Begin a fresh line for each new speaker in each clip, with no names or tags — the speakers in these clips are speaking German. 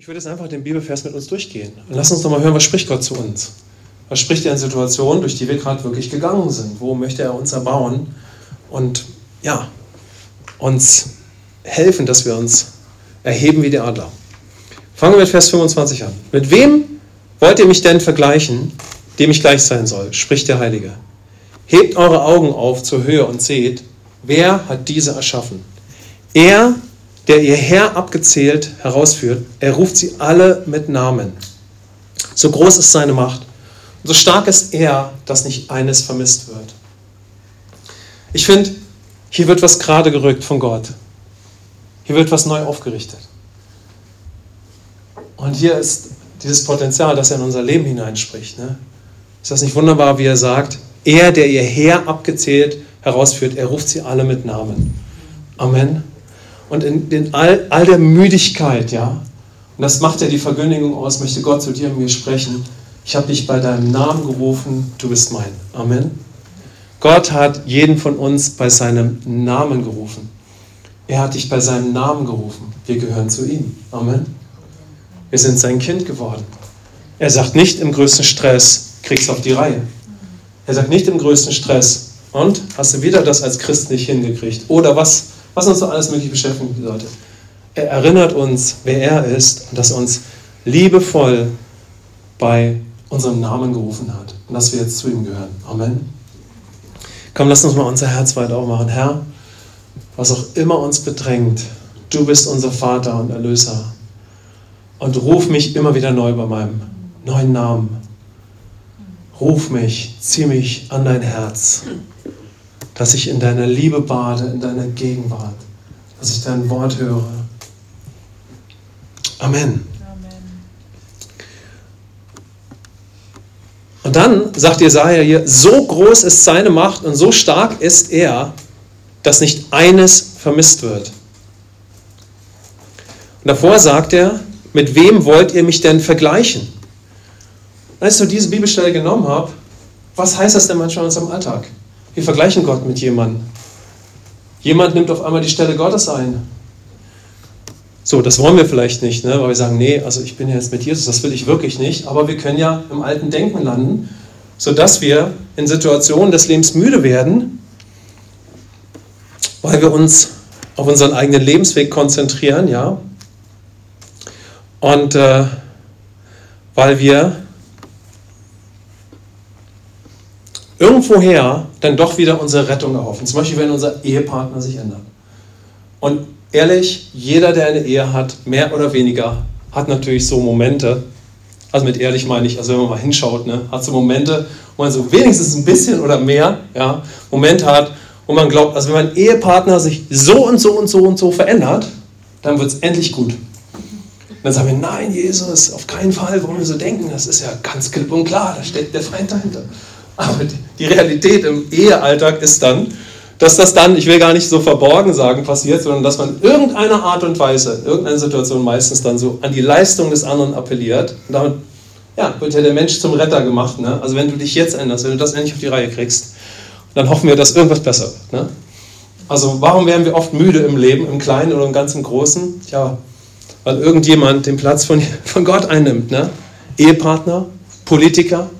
Ich würde jetzt einfach den Bibelvers mit uns durchgehen. Und lass uns doch mal hören, was spricht Gott zu uns? Was spricht er in Situationen, durch die wir gerade wirklich gegangen sind? Wo möchte er uns erbauen? Und ja, uns helfen, dass wir uns erheben wie die Adler. Fangen wir mit Vers 25 an. Mit wem wollt ihr mich denn vergleichen, dem ich gleich sein soll? spricht der Heilige. Hebt eure Augen auf zur Höhe und seht, wer hat diese erschaffen? Er, der ihr Herr abgezählt herausführt, er ruft sie alle mit Namen. So groß ist seine Macht und so stark ist er, dass nicht eines vermisst wird. Ich finde, hier wird was gerade gerückt von Gott. Hier wird was neu aufgerichtet. Und hier ist dieses Potenzial, das er in unser Leben hineinspricht. Ne? Ist das nicht wunderbar, wie er sagt, er, der ihr Heer abgezählt herausführt, er ruft sie alle mit Namen. Amen. Und in, in all, all der Müdigkeit, ja, und das macht ja die Verkündigung aus, möchte Gott zu dir und mir sprechen. Ich habe dich bei deinem Namen gerufen, du bist mein. Amen. Gott hat jeden von uns bei seinem Namen gerufen. Er hat dich bei seinem Namen gerufen. Wir gehören zu ihm. Amen. Wir sind sein Kind geworden. Er sagt nicht im größten Stress, kriegst auf die Reihe. Er sagt nicht im größten Stress. Und hast du wieder das als Christ nicht hingekriegt? Oder was, was uns so alles möglich beschäftigen sollte. Er erinnert uns, wer er ist und dass er uns liebevoll bei unserem Namen gerufen hat und dass wir jetzt zu ihm gehören. Amen. Komm, lass uns mal unser Herz weit aufmachen. Herr, was auch immer uns bedrängt, du bist unser Vater und Erlöser. Und ruf mich immer wieder neu bei meinem neuen Namen. Ruf mich, zieh mich an dein Herz, dass ich in deiner Liebe bade, in deiner Gegenwart, dass ich dein Wort höre. Amen. Und dann sagt Jesaja hier: So groß ist seine Macht und so stark ist er, dass nicht eines vermisst wird. Und davor sagt er: Mit wem wollt ihr mich denn vergleichen? Als ich so diese Bibelstelle genommen habe, was heißt das denn manchmal in unserem Alltag? Wir vergleichen Gott mit jemandem. Jemand nimmt auf einmal die Stelle Gottes ein. So, das wollen wir vielleicht nicht, ne? weil wir sagen, nee, also ich bin jetzt mit Jesus, das will ich wirklich nicht. Aber wir können ja im alten Denken landen, sodass wir in Situationen des Lebens müde werden, weil wir uns auf unseren eigenen Lebensweg konzentrieren, ja. Und äh, weil wir irgendwoher dann doch wieder unsere Rettung erhoffen. Zum Beispiel, wenn unser Ehepartner sich ändert. Und ehrlich, jeder, der eine Ehe hat, mehr oder weniger, hat natürlich so Momente. Also mit ehrlich meine ich, also wenn man mal hinschaut, ne, hat so Momente, wo man so wenigstens ein bisschen oder mehr ja, Momente hat, wo man glaubt, also wenn mein Ehepartner sich so und so und so und so verändert, dann wird es endlich gut. Und dann sagen wir, nein, Jesus, auf keinen Fall wollen wir so denken. Das ist ja ganz klipp und klar, da steckt der Feind dahinter. Aber die Realität im Ehealltag ist dann, dass das dann, ich will gar nicht so verborgen sagen, passiert, sondern dass man in irgendeiner Art und Weise, in irgendeiner Situation meistens dann so an die Leistung des anderen appelliert. Und damit ja, wird ja der Mensch zum Retter gemacht. Ne? Also wenn du dich jetzt änderst, wenn du das endlich auf die Reihe kriegst, dann hoffen wir, dass irgendwas besser wird. Ne? Also warum werden wir oft müde im Leben, im Kleinen oder im ganz im Großen? Ja, weil irgendjemand den Platz von, von Gott einnimmt. Ne? Ehepartner, Politiker,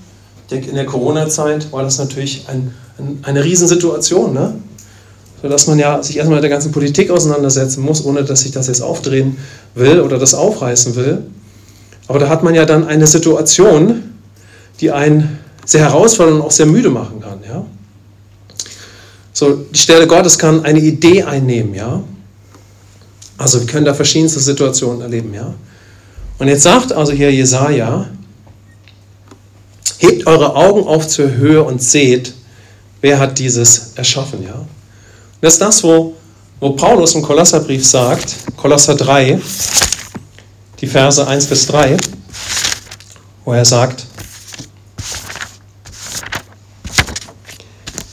denke, in der Corona-Zeit war das natürlich ein, ein, eine Riesensituation, ne? sodass man ja sich erstmal mit der ganzen Politik auseinandersetzen muss, ohne dass ich das jetzt aufdrehen will oder das aufreißen will. Aber da hat man ja dann eine Situation, die einen sehr herausfordernd und auch sehr müde machen kann. Ja? So, die Stelle Gottes kann eine Idee einnehmen, ja. Also wir können da verschiedenste Situationen erleben, ja. Und jetzt sagt also hier Jesaja, Hebt eure Augen auf zur Höhe und seht, wer hat dieses erschaffen. Ja? Und das ist das, wo, wo Paulus im Kolosserbrief sagt, Kolosser 3, die Verse 1 bis 3, wo er sagt,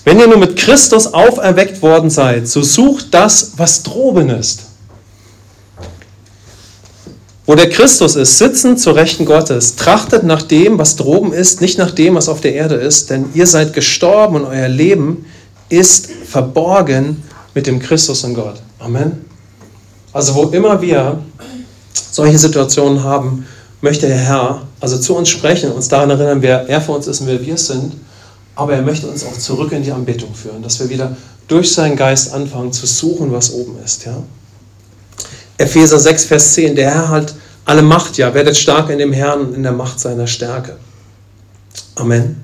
Wenn ihr nur mit Christus auferweckt worden seid, so sucht das, was droben ist wo der Christus ist, sitzen zur Rechten Gottes. Trachtet nach dem, was droben ist, nicht nach dem, was auf der Erde ist, denn ihr seid gestorben und euer Leben ist verborgen mit dem Christus in Gott. Amen. Also wo immer wir solche Situationen haben, möchte der Herr also zu uns sprechen, uns daran erinnern, wer er für uns ist und wer wir sind. Aber er möchte uns auch zurück in die Anbetung führen, dass wir wieder durch seinen Geist anfangen zu suchen, was oben ist. Ja? Epheser 6, Vers 10, der Herr hat alle Macht, ja, werdet stark in dem Herrn, in der Macht seiner Stärke. Amen.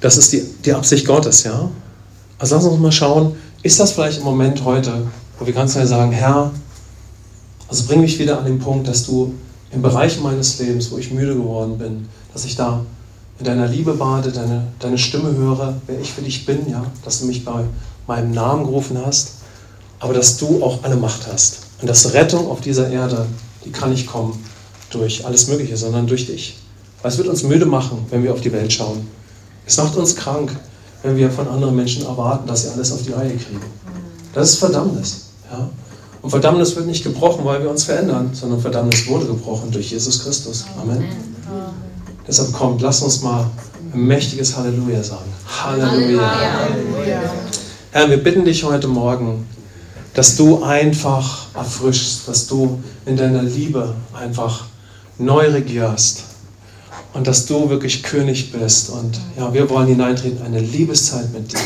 Das ist die, die Absicht Gottes, ja. Also lass uns mal schauen, ist das vielleicht im Moment heute, wo wir ganz schnell sagen, Herr, also bring mich wieder an den Punkt, dass du im Bereich meines Lebens, wo ich müde geworden bin, dass ich da in deiner Liebe bade, deine, deine Stimme höre, wer ich für dich bin, ja, dass du mich bei meinem Namen gerufen hast, aber dass du auch alle Macht hast. Und dass Rettung auf dieser Erde, die kann nicht kommen durch alles Mögliche, sondern durch dich. Weil es wird uns müde machen, wenn wir auf die Welt schauen. Es macht uns krank, wenn wir von anderen Menschen erwarten, dass sie alles auf die Reihe kriegen. Das ist Verdammnis. Ja? Und Verdammnis wird nicht gebrochen, weil wir uns verändern, sondern Verdammnis wurde gebrochen durch Jesus Christus. Amen. Amen. Deshalb kommt, lass uns mal ein mächtiges Halleluja sagen. Halleluja. Halleluja. Herr, wir bitten dich heute Morgen, dass du einfach erfrischst, dass du in deiner Liebe einfach neu regierst und dass du wirklich König bist. Und ja, wir wollen hineintreten in eine Liebeszeit mit dir.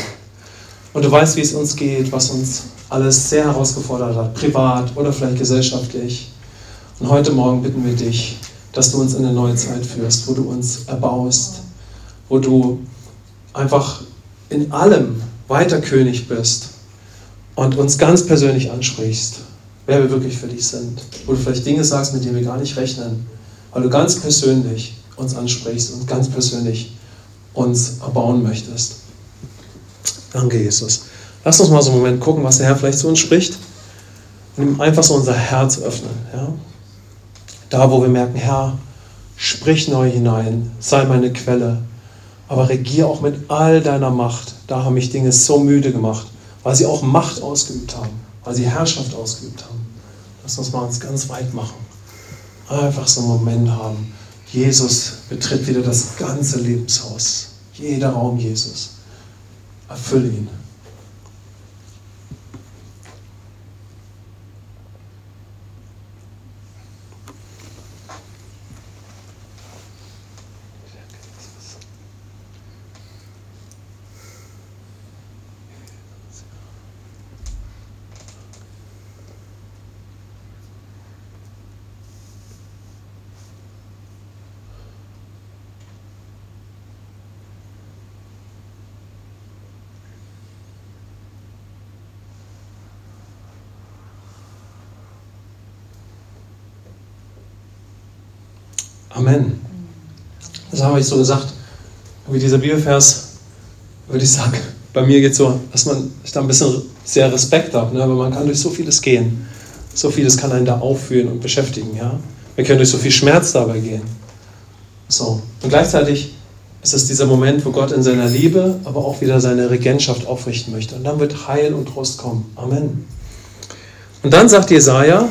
Und du weißt, wie es uns geht, was uns alles sehr herausgefordert hat, privat oder vielleicht gesellschaftlich. Und heute Morgen bitten wir dich, dass du uns in eine neue Zeit führst, wo du uns erbaust, wo du einfach in allem weiter König bist und uns ganz persönlich ansprichst, wer wir wirklich für dich sind. Wo du vielleicht Dinge sagst, mit denen wir gar nicht rechnen, weil du ganz persönlich uns ansprichst und ganz persönlich uns erbauen möchtest. Danke, Jesus. Lass uns mal so einen Moment gucken, was der Herr vielleicht zu uns spricht und ihm einfach so unser Herz öffnen. Ja? Da, wo wir merken, Herr, sprich neu hinein, sei meine Quelle, aber regier auch mit all deiner Macht. Da haben mich Dinge so müde gemacht weil sie auch Macht ausgeübt haben, weil sie Herrschaft ausgeübt haben. Lass uns mal uns ganz weit machen. Einfach so einen Moment haben. Jesus betritt wieder das ganze Lebenshaus. Jeder Raum Jesus. Erfülle ihn. Amen. Das habe ich so gesagt. Wie dieser Bibelvers, würde ich sagen, bei mir geht es so, dass man ich da ein bisschen sehr Respekt hat, ne? aber man kann durch so vieles gehen. So vieles kann einen da aufführen und beschäftigen. Ja? Wir können durch so viel Schmerz dabei gehen. So. Und gleichzeitig ist es dieser Moment, wo Gott in seiner Liebe, aber auch wieder seine Regentschaft aufrichten möchte. Und dann wird Heil und Trost kommen. Amen. Und dann sagt Jesaja,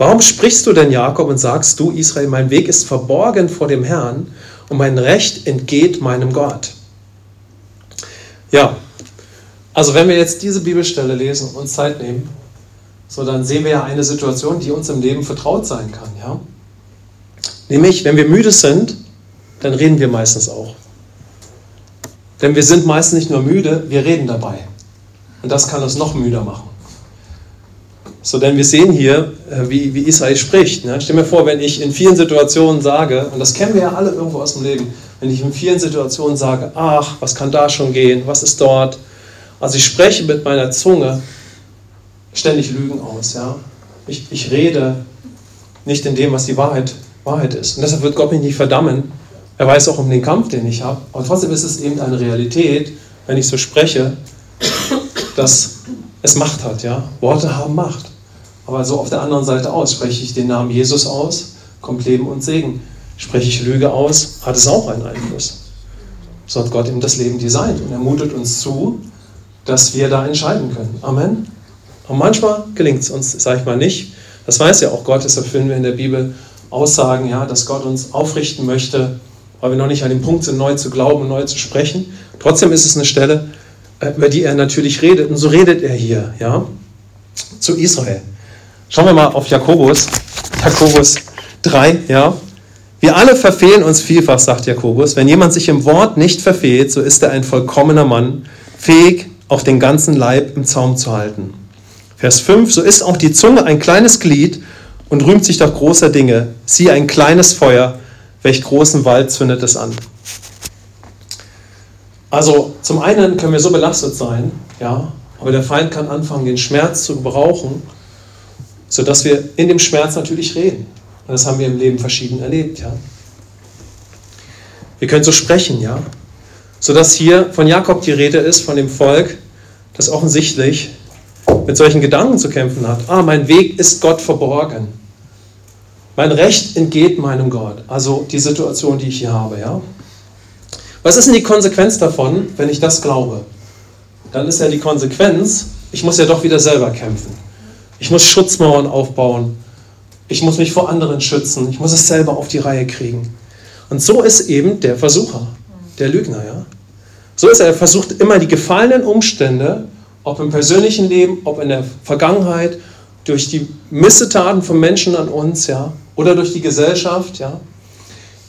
Warum sprichst du denn, Jakob, und sagst du, Israel, mein Weg ist verborgen vor dem Herrn und mein Recht entgeht meinem Gott? Ja, also wenn wir jetzt diese Bibelstelle lesen und uns Zeit nehmen, so dann sehen wir ja eine Situation, die uns im Leben vertraut sein kann. Ja? Nämlich, wenn wir müde sind, dann reden wir meistens auch. Denn wir sind meistens nicht nur müde, wir reden dabei. Und das kann uns noch müder machen. So, denn wir sehen hier, äh, wie, wie Israel spricht. Ne? Stell mir vor, wenn ich in vielen Situationen sage, und das kennen wir ja alle irgendwo aus dem Leben, wenn ich in vielen Situationen sage, ach, was kann da schon gehen, was ist dort? Also ich spreche mit meiner Zunge ständig Lügen aus. Ja? Ich, ich rede nicht in dem, was die Wahrheit, Wahrheit ist. Und deshalb wird Gott mich nicht verdammen. Er weiß auch um den Kampf, den ich habe. Aber trotzdem ist es eben eine Realität, wenn ich so spreche, dass es Macht hat. Ja? Worte haben Macht. Aber so auf der anderen Seite aus, spreche ich den Namen Jesus aus, kommt Leben und Segen. Spreche ich Lüge aus, hat es auch einen Einfluss. So hat Gott ihm das Leben designt und er mutet uns zu, dass wir da entscheiden können. Amen. Und manchmal gelingt es uns, sage ich mal, nicht. Das weiß ja auch Gott, deshalb finden wir in der Bibel Aussagen, ja, dass Gott uns aufrichten möchte, weil wir noch nicht an dem Punkt sind, neu zu glauben und neu zu sprechen. Trotzdem ist es eine Stelle, äh, über die er natürlich redet. Und so redet er hier, ja, zu Israel. Schauen wir mal auf Jakobus. Jakobus 3, ja. Wir alle verfehlen uns vielfach, sagt Jakobus. Wenn jemand sich im Wort nicht verfehlt, so ist er ein vollkommener Mann, fähig, auch den ganzen Leib im Zaum zu halten. Vers 5, so ist auch die Zunge ein kleines Glied und rühmt sich doch großer Dinge. Siehe ein kleines Feuer, welch großen Wald zündet es an. Also zum einen können wir so belastet sein, ja, aber der Feind kann anfangen, den Schmerz zu gebrauchen, sodass wir in dem Schmerz natürlich reden. Und das haben wir im Leben verschieden erlebt, ja. Wir können so sprechen, ja, sodass hier von Jakob die Rede ist, von dem Volk, das offensichtlich mit solchen Gedanken zu kämpfen hat. Ah, mein Weg ist Gott verborgen. Mein Recht entgeht meinem Gott. Also die Situation, die ich hier habe, ja. Was ist denn die Konsequenz davon, wenn ich das glaube? Dann ist ja die Konsequenz, ich muss ja doch wieder selber kämpfen. Ich muss Schutzmauern aufbauen. Ich muss mich vor anderen schützen. Ich muss es selber auf die Reihe kriegen. Und so ist eben der Versucher, der Lügner, ja. So ist er, er versucht immer die gefallenen Umstände, ob im persönlichen Leben, ob in der Vergangenheit, durch die Missetaten von Menschen an uns, ja, oder durch die Gesellschaft, ja,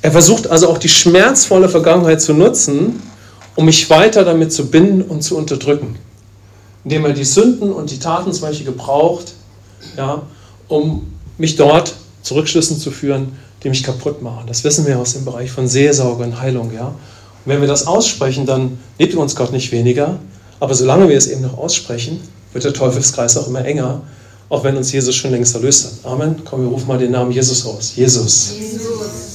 er versucht also auch die schmerzvolle Vergangenheit zu nutzen, um mich weiter damit zu binden und zu unterdrücken. Indem er die Sünden und die Taten zum Beispiel gebraucht, ja, um mich dort zu Rückschlüssen zu führen, die mich kaputt machen. Das wissen wir aus dem Bereich von Seelsorge und Heilung. Ja. Und wenn wir das aussprechen, dann liebt uns Gott nicht weniger. Aber solange wir es eben noch aussprechen, wird der Teufelskreis auch immer enger, auch wenn uns Jesus schon längst erlöst hat. Amen. Komm, wir rufen mal den Namen Jesus aus. Jesus. Jesus.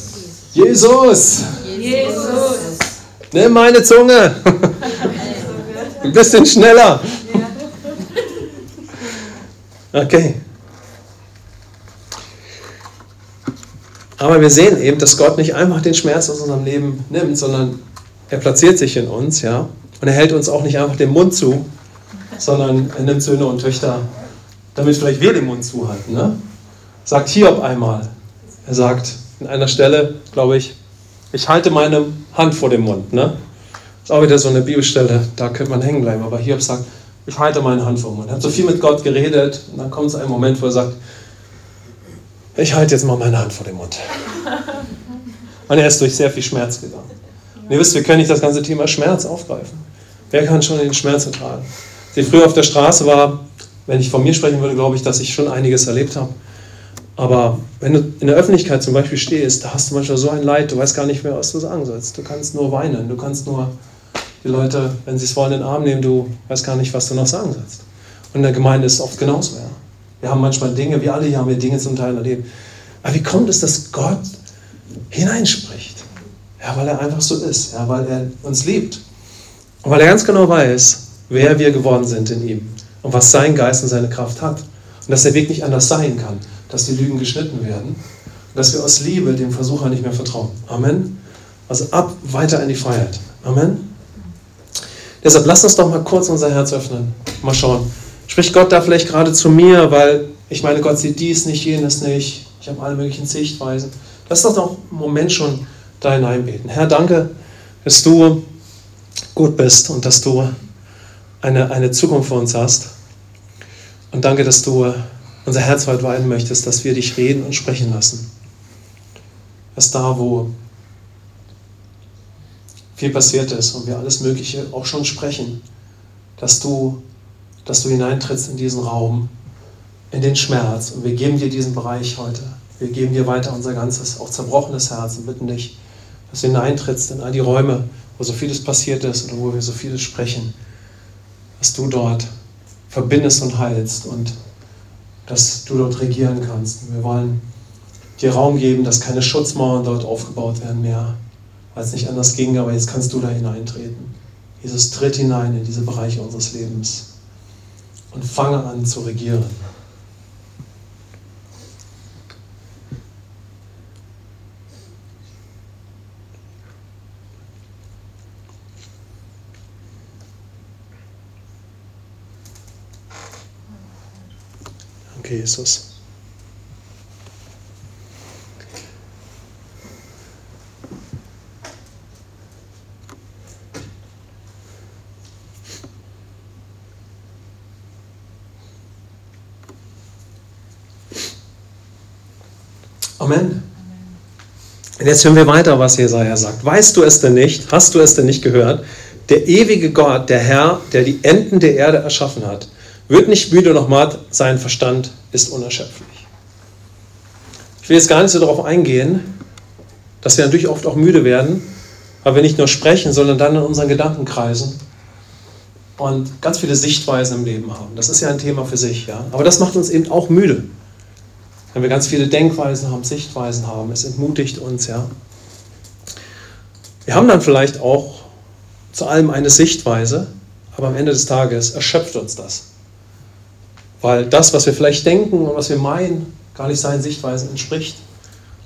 Jesus! Jesus! Nimm meine Zunge! Ein bisschen schneller! Okay. Aber wir sehen eben, dass Gott nicht einfach den Schmerz aus unserem Leben nimmt, sondern er platziert sich in uns, ja. Und er hält uns auch nicht einfach den Mund zu, sondern er nimmt Söhne und Töchter, damit vielleicht wir den Mund zuhalten. Ne? Sagt Hiob einmal. Er sagt, in einer Stelle, glaube ich, ich halte meine Hand vor dem Mund. Ne? Das ist auch wieder so eine Bibelstelle, da könnte man hängen bleiben. Aber Hiob sagt, ich halte meine Hand vor dem Mund. Er hat so viel mit Gott geredet und dann kommt es ein Moment, wo er sagt, ich halte jetzt mal meine Hand vor dem Mund. Und er ist durch sehr viel Schmerz gegangen. Und ihr wisst, wir können nicht das ganze Thema Schmerz aufgreifen. Wer kann schon den Schmerz ertragen? Als ich früher auf der Straße war, wenn ich von mir sprechen würde, glaube ich, dass ich schon einiges erlebt habe. Aber wenn du in der Öffentlichkeit zum Beispiel stehst, da hast du manchmal so ein Leid, du weißt gar nicht mehr, was du sagen sollst. Du kannst nur weinen, du kannst nur die Leute, wenn sie es wollen, in den Arm nehmen, du weißt gar nicht, was du noch sagen sollst. Und in der Gemeinde ist es oft genauso. Ja. Wir haben manchmal Dinge, wir alle hier haben wir Dinge zum Teil erlebt. Aber wie kommt es, dass Gott hineinspricht? Ja, weil er einfach so ist, ja, weil er uns liebt. Und weil er ganz genau weiß, wer wir geworden sind in ihm und was sein Geist und seine Kraft hat. Und dass der Weg nicht anders sein kann dass die Lügen geschnitten werden und dass wir aus Liebe dem Versucher nicht mehr vertrauen. Amen. Also ab weiter in die Freiheit. Amen. Deshalb lass uns doch mal kurz unser Herz öffnen. Mal schauen. Spricht Gott da vielleicht gerade zu mir, weil ich meine, Gott sieht dies nicht, jenes nicht. Ich habe alle möglichen Sichtweisen. Lass doch noch einen Moment schon da hineinbeten. Herr, danke, dass du gut bist und dass du eine, eine Zukunft für uns hast. Und danke, dass du unser Herz weit weiten möchtest, dass wir dich reden und sprechen lassen. Dass da, wo viel passiert ist und wir alles Mögliche auch schon sprechen, dass du, dass du hineintrittst in diesen Raum, in den Schmerz. Und wir geben dir diesen Bereich heute. Wir geben dir weiter unser ganzes, auch zerbrochenes Herz und bitten dich, dass du hineintrittst in all die Räume, wo so vieles passiert ist oder wo wir so vieles sprechen, dass du dort verbindest und heilst und dass du dort regieren kannst. Wir wollen dir Raum geben, dass keine Schutzmauern dort aufgebaut werden mehr, weil es nicht anders ging, aber jetzt kannst du da hineintreten. Jesus, tritt hinein in diese Bereiche unseres Lebens und fange an zu regieren. Danke, Jesus. Amen. Und jetzt hören wir weiter, was Jesaja sagt. Weißt du es denn nicht? Hast du es denn nicht gehört? Der ewige Gott, der Herr, der die Enden der Erde erschaffen hat, wird nicht müde noch matt, sein Verstand ist unerschöpflich. Ich will jetzt gar nicht so darauf eingehen, dass wir natürlich oft auch müde werden, weil wir nicht nur sprechen, sondern dann in unseren Gedanken kreisen und ganz viele Sichtweisen im Leben haben. Das ist ja ein Thema für sich, ja. Aber das macht uns eben auch müde. Wenn wir ganz viele Denkweisen haben, Sichtweisen haben, es entmutigt uns, ja. Wir haben dann vielleicht auch zu allem eine Sichtweise, aber am Ende des Tages erschöpft uns das. Weil das, was wir vielleicht denken und was wir meinen, gar nicht seinen Sichtweisen entspricht.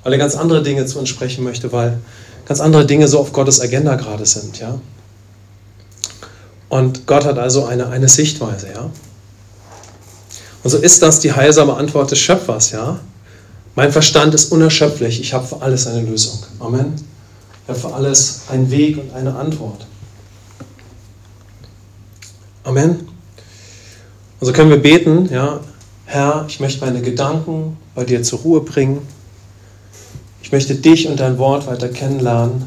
Weil er ganz andere Dinge zu uns sprechen möchte, weil ganz andere Dinge so auf Gottes Agenda gerade sind, ja. Und Gott hat also eine, eine Sichtweise, ja. Und so ist das die heilsame Antwort des Schöpfers, ja. Mein Verstand ist unerschöpflich. Ich habe für alles eine Lösung. Amen. Ich habe für alles einen Weg und eine Antwort. Amen. Und so können wir beten, ja, Herr, ich möchte meine Gedanken bei dir zur Ruhe bringen. Ich möchte dich und dein Wort weiter kennenlernen.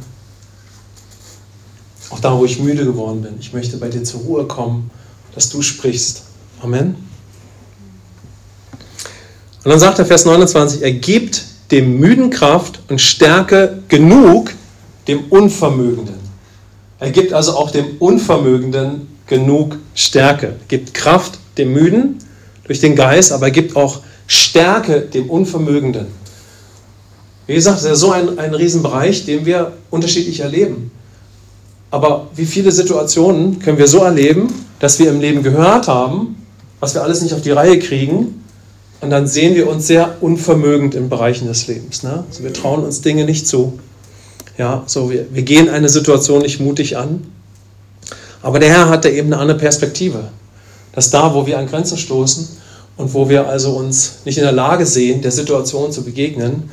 Auch da, wo ich müde geworden bin. Ich möchte bei dir zur Ruhe kommen, dass du sprichst. Amen. Und dann sagt der Vers 29, er gibt dem Müden Kraft und Stärke genug dem Unvermögenden. Er gibt also auch dem Unvermögenden genug Stärke. Er gibt Kraft dem Müden durch den Geist, aber er gibt auch Stärke dem Unvermögenden. Wie gesagt, das ist so ein, ein Riesenbereich, den wir unterschiedlich erleben. Aber wie viele Situationen können wir so erleben, dass wir im Leben gehört haben, was wir alles nicht auf die Reihe kriegen, und dann sehen wir uns sehr unvermögend in Bereichen des Lebens. Ne? Also wir trauen uns Dinge nicht zu. Ja, so wir, wir gehen eine Situation nicht mutig an. Aber der Herr hat da eben eine andere Perspektive dass da, wo wir an Grenzen stoßen und wo wir also uns nicht in der Lage sehen, der Situation zu begegnen,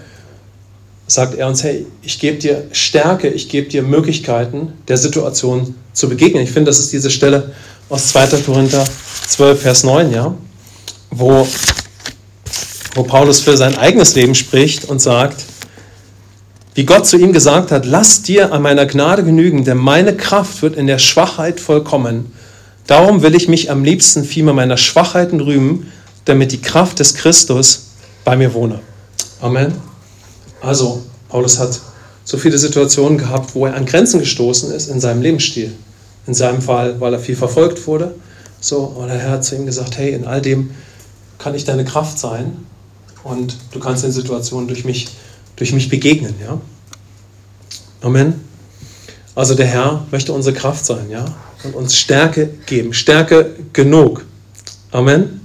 sagt er uns, hey, ich gebe dir Stärke, ich gebe dir Möglichkeiten, der Situation zu begegnen. Ich finde, das ist diese Stelle aus 2. Korinther 12, Vers 9, ja, wo, wo Paulus für sein eigenes Leben spricht und sagt, wie Gott zu ihm gesagt hat, lass dir an meiner Gnade genügen, denn meine Kraft wird in der Schwachheit vollkommen. Darum will ich mich am liebsten vielmehr meiner Schwachheiten rühmen, damit die Kraft des Christus bei mir wohne. Amen. Also, Paulus hat so viele Situationen gehabt, wo er an Grenzen gestoßen ist in seinem Lebensstil. In seinem Fall, weil er viel verfolgt wurde. So, und der Herr hat zu ihm gesagt: Hey, in all dem kann ich deine Kraft sein und du kannst den Situationen durch mich, durch mich begegnen. Ja? Amen. Also der Herr möchte unsere Kraft sein, ja, und uns Stärke geben, Stärke genug. Amen.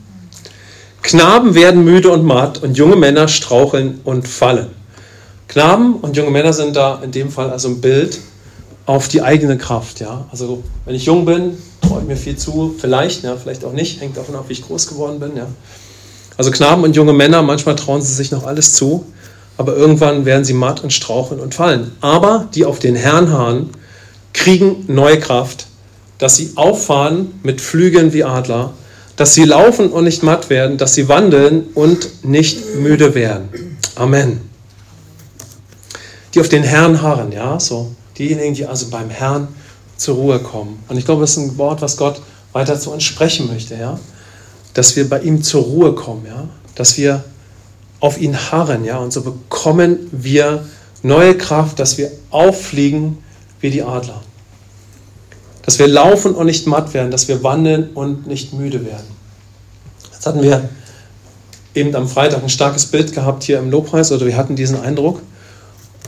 Knaben werden müde und matt und junge Männer straucheln und fallen. Knaben und junge Männer sind da in dem Fall also ein Bild auf die eigene Kraft, ja. Also wenn ich jung bin, traue ich mir viel zu, vielleicht, ja, vielleicht auch nicht, hängt davon ab, wie ich groß geworden bin, ja. Also Knaben und junge Männer, manchmal trauen sie sich noch alles zu, aber irgendwann werden sie matt und straucheln und fallen. Aber die auf den Herrn harren, kriegen neue Kraft, dass sie auffahren mit Flügeln wie Adler, dass sie laufen und nicht matt werden, dass sie wandeln und nicht müde werden. Amen. Die auf den Herrn harren, ja, so diejenigen, die also beim Herrn zur Ruhe kommen. Und ich glaube, das ist ein Wort, was Gott weiter zu uns sprechen möchte, ja, dass wir bei ihm zur Ruhe kommen, ja, dass wir auf ihn harren, ja, und so bekommen wir neue Kraft, dass wir auffliegen wie die Adler. Dass wir laufen und nicht matt werden, dass wir wandeln und nicht müde werden. Jetzt hatten wir eben am Freitag ein starkes Bild gehabt hier im Lobpreis, oder wir hatten diesen Eindruck.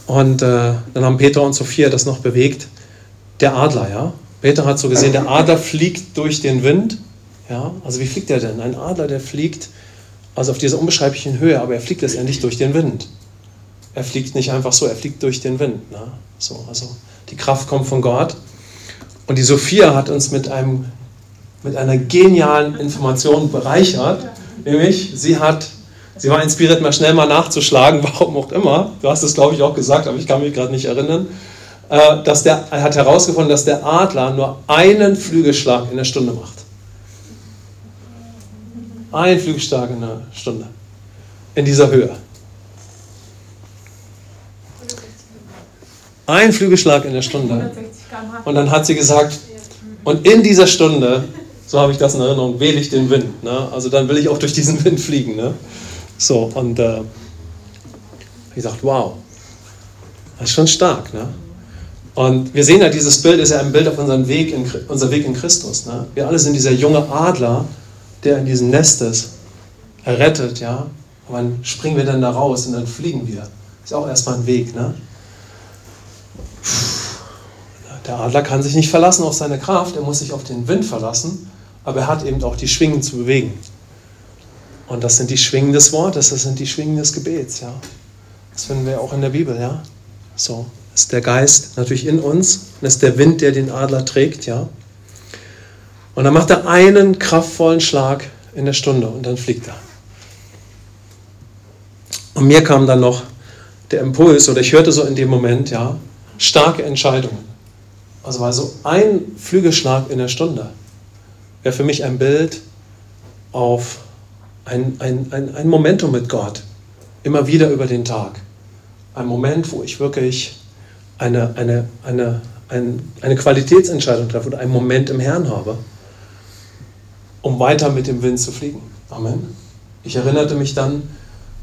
Und äh, dann haben Peter und Sophia das noch bewegt. Der Adler, ja. Peter hat so gesehen, der Adler fliegt durch den Wind. Ja, also wie fliegt er denn? Ein Adler, der fliegt also auf dieser unbeschreiblichen Höhe, aber er fliegt letztendlich durch den Wind. Er fliegt nicht einfach so, er fliegt durch den Wind. Ne? So, also die Kraft kommt von Gott. Und die Sophia hat uns mit, einem, mit einer genialen Information bereichert. Nämlich, sie hat, sie war inspiriert, mal schnell mal nachzuschlagen, warum auch immer. Du hast es, glaube ich, auch gesagt, aber ich kann mich gerade nicht erinnern. Äh, dass der, er hat herausgefunden, dass der Adler nur einen Flügelschlag in der Stunde macht. Ein Flügelschlag in der Stunde. In dieser Höhe. Ein Flügelschlag in der Stunde. Und dann hat sie gesagt, und in dieser Stunde, so habe ich das in Erinnerung, wähle ich den Wind. Ne? Also dann will ich auch durch diesen Wind fliegen. Ne? So, und äh, ich dachte, wow, das ist schon stark. Ne? Und wir sehen ja, dieses Bild ist ja ein Bild auf unseren Weg in, unser Weg in Christus. Ne? Wir alle sind dieser junge Adler, der in diesem Nest ist, errettet, ja. Und wann springen wir dann da raus und dann fliegen wir? Ist auch erstmal ein Weg, ne? Der Adler kann sich nicht verlassen auf seine Kraft, er muss sich auf den Wind verlassen, aber er hat eben auch die Schwingen zu bewegen. Und das sind die Schwingen des Wortes, das sind die Schwingen des Gebets, ja. Das finden wir auch in der Bibel, ja. So ist der Geist natürlich in uns und ist der Wind, der den Adler trägt, ja. Und dann macht er einen kraftvollen Schlag in der Stunde und dann fliegt er. Und mir kam dann noch der Impuls, oder ich hörte so in dem Moment, ja, starke Entscheidungen. Also war so ein Flügelschlag in der Stunde, wäre für mich ein Bild auf ein, ein, ein, ein Momentum mit Gott, immer wieder über den Tag. Ein Moment, wo ich wirklich eine, eine, eine, eine, eine Qualitätsentscheidung treffe oder einen Moment im Herrn habe, um weiter mit dem Wind zu fliegen. Amen. Ich erinnerte mich dann,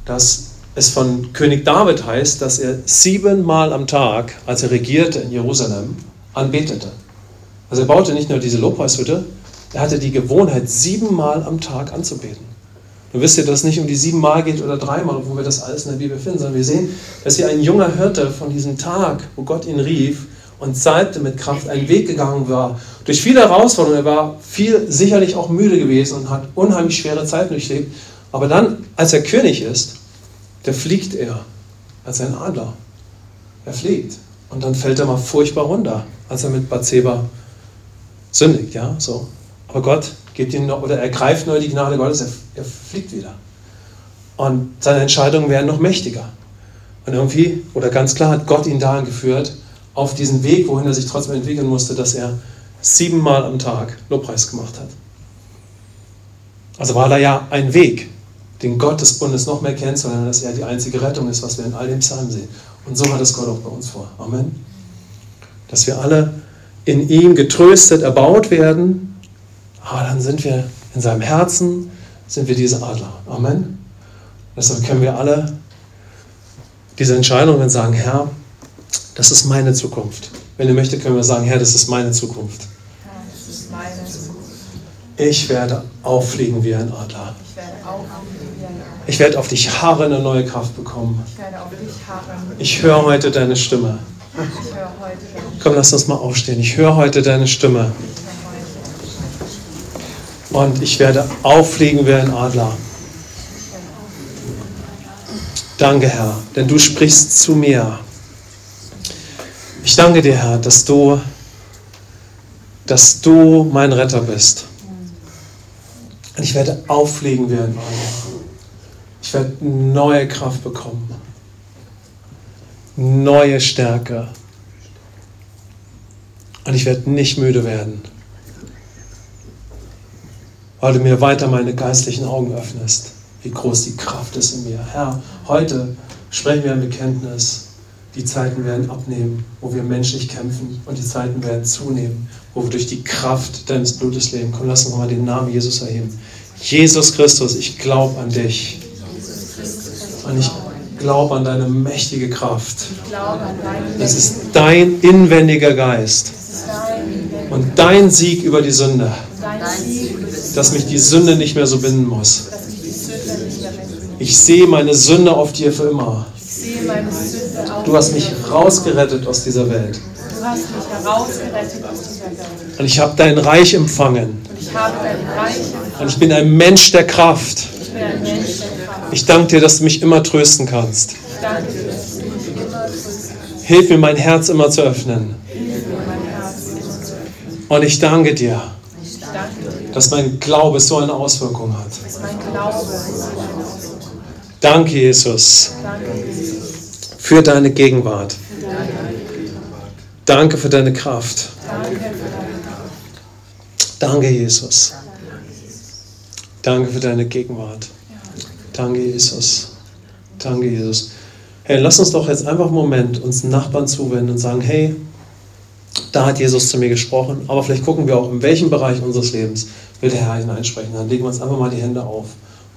dass es von König David heißt, dass er siebenmal am Tag, als er regierte in Jerusalem, anbetete. Also er baute nicht nur diese Lobpreishütte, er hatte die Gewohnheit, siebenmal am Tag anzubeten. Nun wisst ihr, dass es nicht um die siebenmal geht oder dreimal, wo wir das alles in der Bibel finden, sondern wir sehen, dass hier ein junger Hirte von diesem Tag, wo Gott ihn rief und salbte mit Kraft, einen Weg gegangen war. Durch viele Herausforderungen, er war viel sicherlich auch müde gewesen und hat unheimlich schwere Zeiten durchlebt. Aber dann, als er König ist, da fliegt er als ein Adler. Er fliegt. Und dann fällt er mal furchtbar runter, als er mit Bathseba sündigt, ja, so. Aber Gott gibt ihm noch, oder er greift nur die Gnade Gottes, er, er fliegt wieder. Und seine Entscheidungen werden noch mächtiger. Und irgendwie, oder ganz klar, hat Gott ihn dahin geführt, auf diesen Weg, wohin er sich trotzdem entwickeln musste, dass er siebenmal am Tag Lobpreis gemacht hat. Also war da ja ein Weg, den Gott des Bundes noch mehr kennenzulernen, dass er die einzige Rettung ist, was wir in all den Psalmen sehen. Und so hat es Gott auch bei uns vor. Amen. Dass wir alle in ihm getröstet, erbaut werden aber dann sind wir in seinem Herzen, sind wir diese Adler. Amen. Deshalb können wir alle diese Entscheidungen sagen, Herr, das ist meine Zukunft. Wenn ihr möchtet, können wir sagen, Herr, das ist meine Zukunft. Ich werde auffliegen wie ein Adler. Ich werde auf dich harren, eine neue Kraft bekommen. Ich höre heute deine Stimme. Komm, lass uns mal aufstehen. Ich höre heute deine Stimme. Und ich werde auffliegen wie ein Adler. Danke, Herr, denn du sprichst zu mir. Ich danke dir, Herr, dass du, dass du mein Retter bist. Und ich werde auffliegen wie ein Adler. Ich werde neue Kraft bekommen. Neue Stärke. Und ich werde nicht müde werden weil du mir weiter meine geistlichen Augen öffnest, wie groß die Kraft ist in mir. Herr, heute sprechen wir ein Bekenntnis. Die Zeiten werden abnehmen, wo wir menschlich kämpfen und die Zeiten werden zunehmen, wo wir durch die Kraft deines Blutes leben. Komm, lass uns nochmal den Namen Jesus erheben. Jesus Christus, ich glaube an dich. Und ich glaube an deine mächtige Kraft. Es ist dein inwendiger Geist und dein Sieg über die Sünde dass mich die Sünde nicht mehr so binden muss. Ich sehe meine Sünde auf dir für immer. Du hast mich rausgerettet aus dieser Welt. Und ich habe dein Reich empfangen. Und ich bin ein Mensch der Kraft. Ich danke dir, dass du mich immer trösten kannst. Hilf mir, mein Herz immer zu öffnen. Und ich danke dir dass mein Glaube so eine Auswirkung hat. Danke, Jesus, für deine Gegenwart. Danke für deine Kraft. Danke, Jesus. Danke für deine Gegenwart. Danke, Jesus. Danke, Jesus. Hey, lass uns doch jetzt einfach einen Moment uns Nachbarn zuwenden und sagen, hey, da hat Jesus zu mir gesprochen, aber vielleicht gucken wir auch, in welchem Bereich unseres Lebens will der Herr hineinsprechen. Dann legen wir uns einfach mal die Hände auf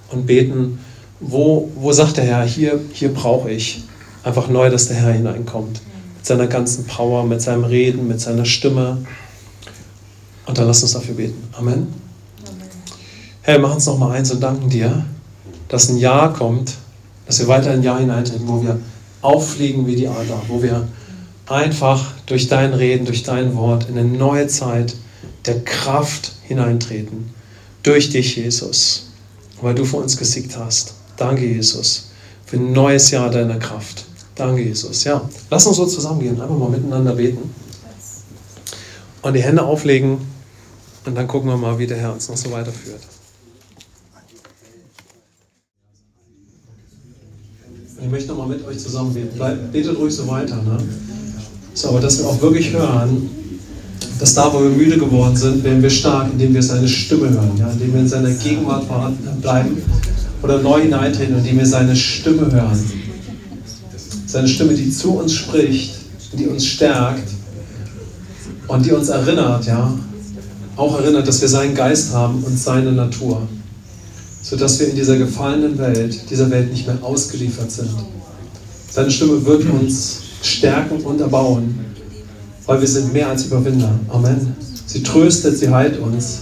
und beten, wo, wo sagt der Herr, hier, hier brauche ich einfach neu, dass der Herr hineinkommt. Mit seiner ganzen Power, mit seinem Reden, mit seiner Stimme. Und dann lass uns dafür beten. Amen. Herr, wir machen uns noch mal eins und danken dir, dass ein Jahr kommt, dass wir weiter in ein Jahr hineintreten, wo wir auffliegen wie die Adler, wo wir einfach durch dein Reden, durch dein Wort in eine neue Zeit der Kraft hineintreten. Durch dich, Jesus, weil du für uns gesiegt hast. Danke, Jesus, für ein neues Jahr deiner Kraft. Danke, Jesus. Ja, lass uns so zusammengehen, einfach mal miteinander beten und die Hände auflegen und dann gucken wir mal, wie der Herr uns noch so weiterführt. Ich möchte nochmal mit euch zusammen beten. Betet ruhig so weiter. Ne? So, aber dass wir auch wirklich hören, dass da, wo wir müde geworden sind, werden wir stark, indem wir seine Stimme hören, ja? indem wir in seiner Gegenwart bleiben oder neu hineintreten, indem wir seine Stimme hören. Seine Stimme, die zu uns spricht, die uns stärkt und die uns erinnert, ja, auch erinnert, dass wir seinen Geist haben und seine Natur, sodass wir in dieser gefallenen Welt, dieser Welt nicht mehr ausgeliefert sind. Seine Stimme wird uns stärken und erbauen, weil wir sind mehr als Überwinder. Amen. Sie tröstet, sie heilt uns,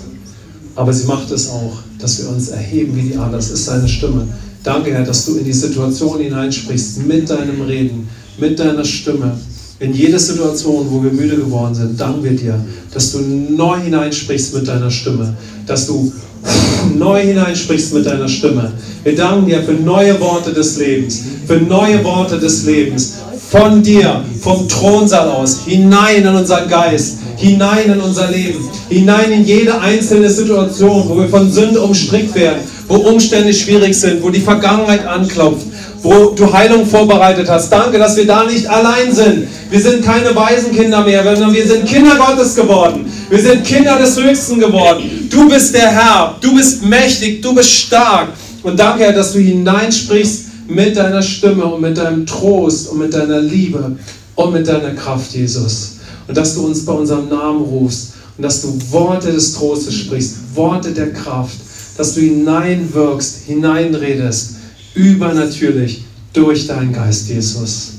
aber sie macht es auch, dass wir uns erheben wie die Adler. Das ist seine Stimme. Danke, Herr, dass du in die Situation hineinsprichst mit deinem Reden, mit deiner Stimme. In jede Situation, wo wir müde geworden sind, danken wir dir, dass du neu hineinsprichst mit deiner Stimme, dass du neu hineinsprichst mit deiner Stimme. Wir danken dir für neue Worte des Lebens, für neue Worte des Lebens, von dir, vom Thronsaal aus, hinein in unseren Geist, hinein in unser Leben, hinein in jede einzelne Situation, wo wir von Sünde umstrickt werden, wo Umstände schwierig sind, wo die Vergangenheit anklopft, wo du Heilung vorbereitet hast. Danke, dass wir da nicht allein sind. Wir sind keine Waisenkinder mehr, sondern wir sind Kinder Gottes geworden. Wir sind Kinder des Höchsten geworden. Du bist der Herr, du bist mächtig, du bist stark. Und danke, Herr, dass du hineinsprichst mit deiner Stimme und mit deinem Trost und mit deiner Liebe und mit deiner Kraft, Jesus. Und dass du uns bei unserem Namen rufst und dass du Worte des Trostes sprichst, Worte der Kraft, dass du hineinwirkst, hineinredest, übernatürlich durch deinen Geist, Jesus.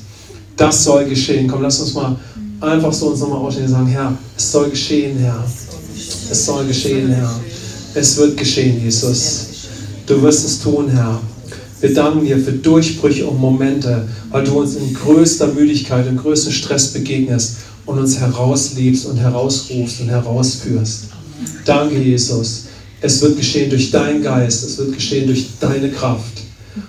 Das soll geschehen. Komm, lass uns mal einfach so uns nochmal ausstehen und sagen, Herr, es soll geschehen, Herr. Es soll geschehen, Herr. Es wird geschehen, Jesus. Du wirst es tun, Herr. Wir danken dir für Durchbrüche und Momente, weil du uns in größter Müdigkeit, in größtem Stress begegnest und uns herausliebst und herausrufst und herausführst. Danke, Jesus. Es wird geschehen durch deinen Geist, es wird geschehen durch deine Kraft.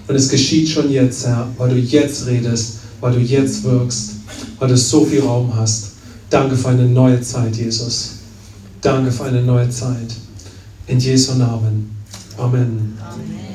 Und es geschieht schon jetzt, Herr, weil du jetzt redest, weil du jetzt wirkst, weil du so viel Raum hast. Danke für eine neue Zeit, Jesus. Danke für eine neue Zeit. In Jesu Namen. Amen. Amen.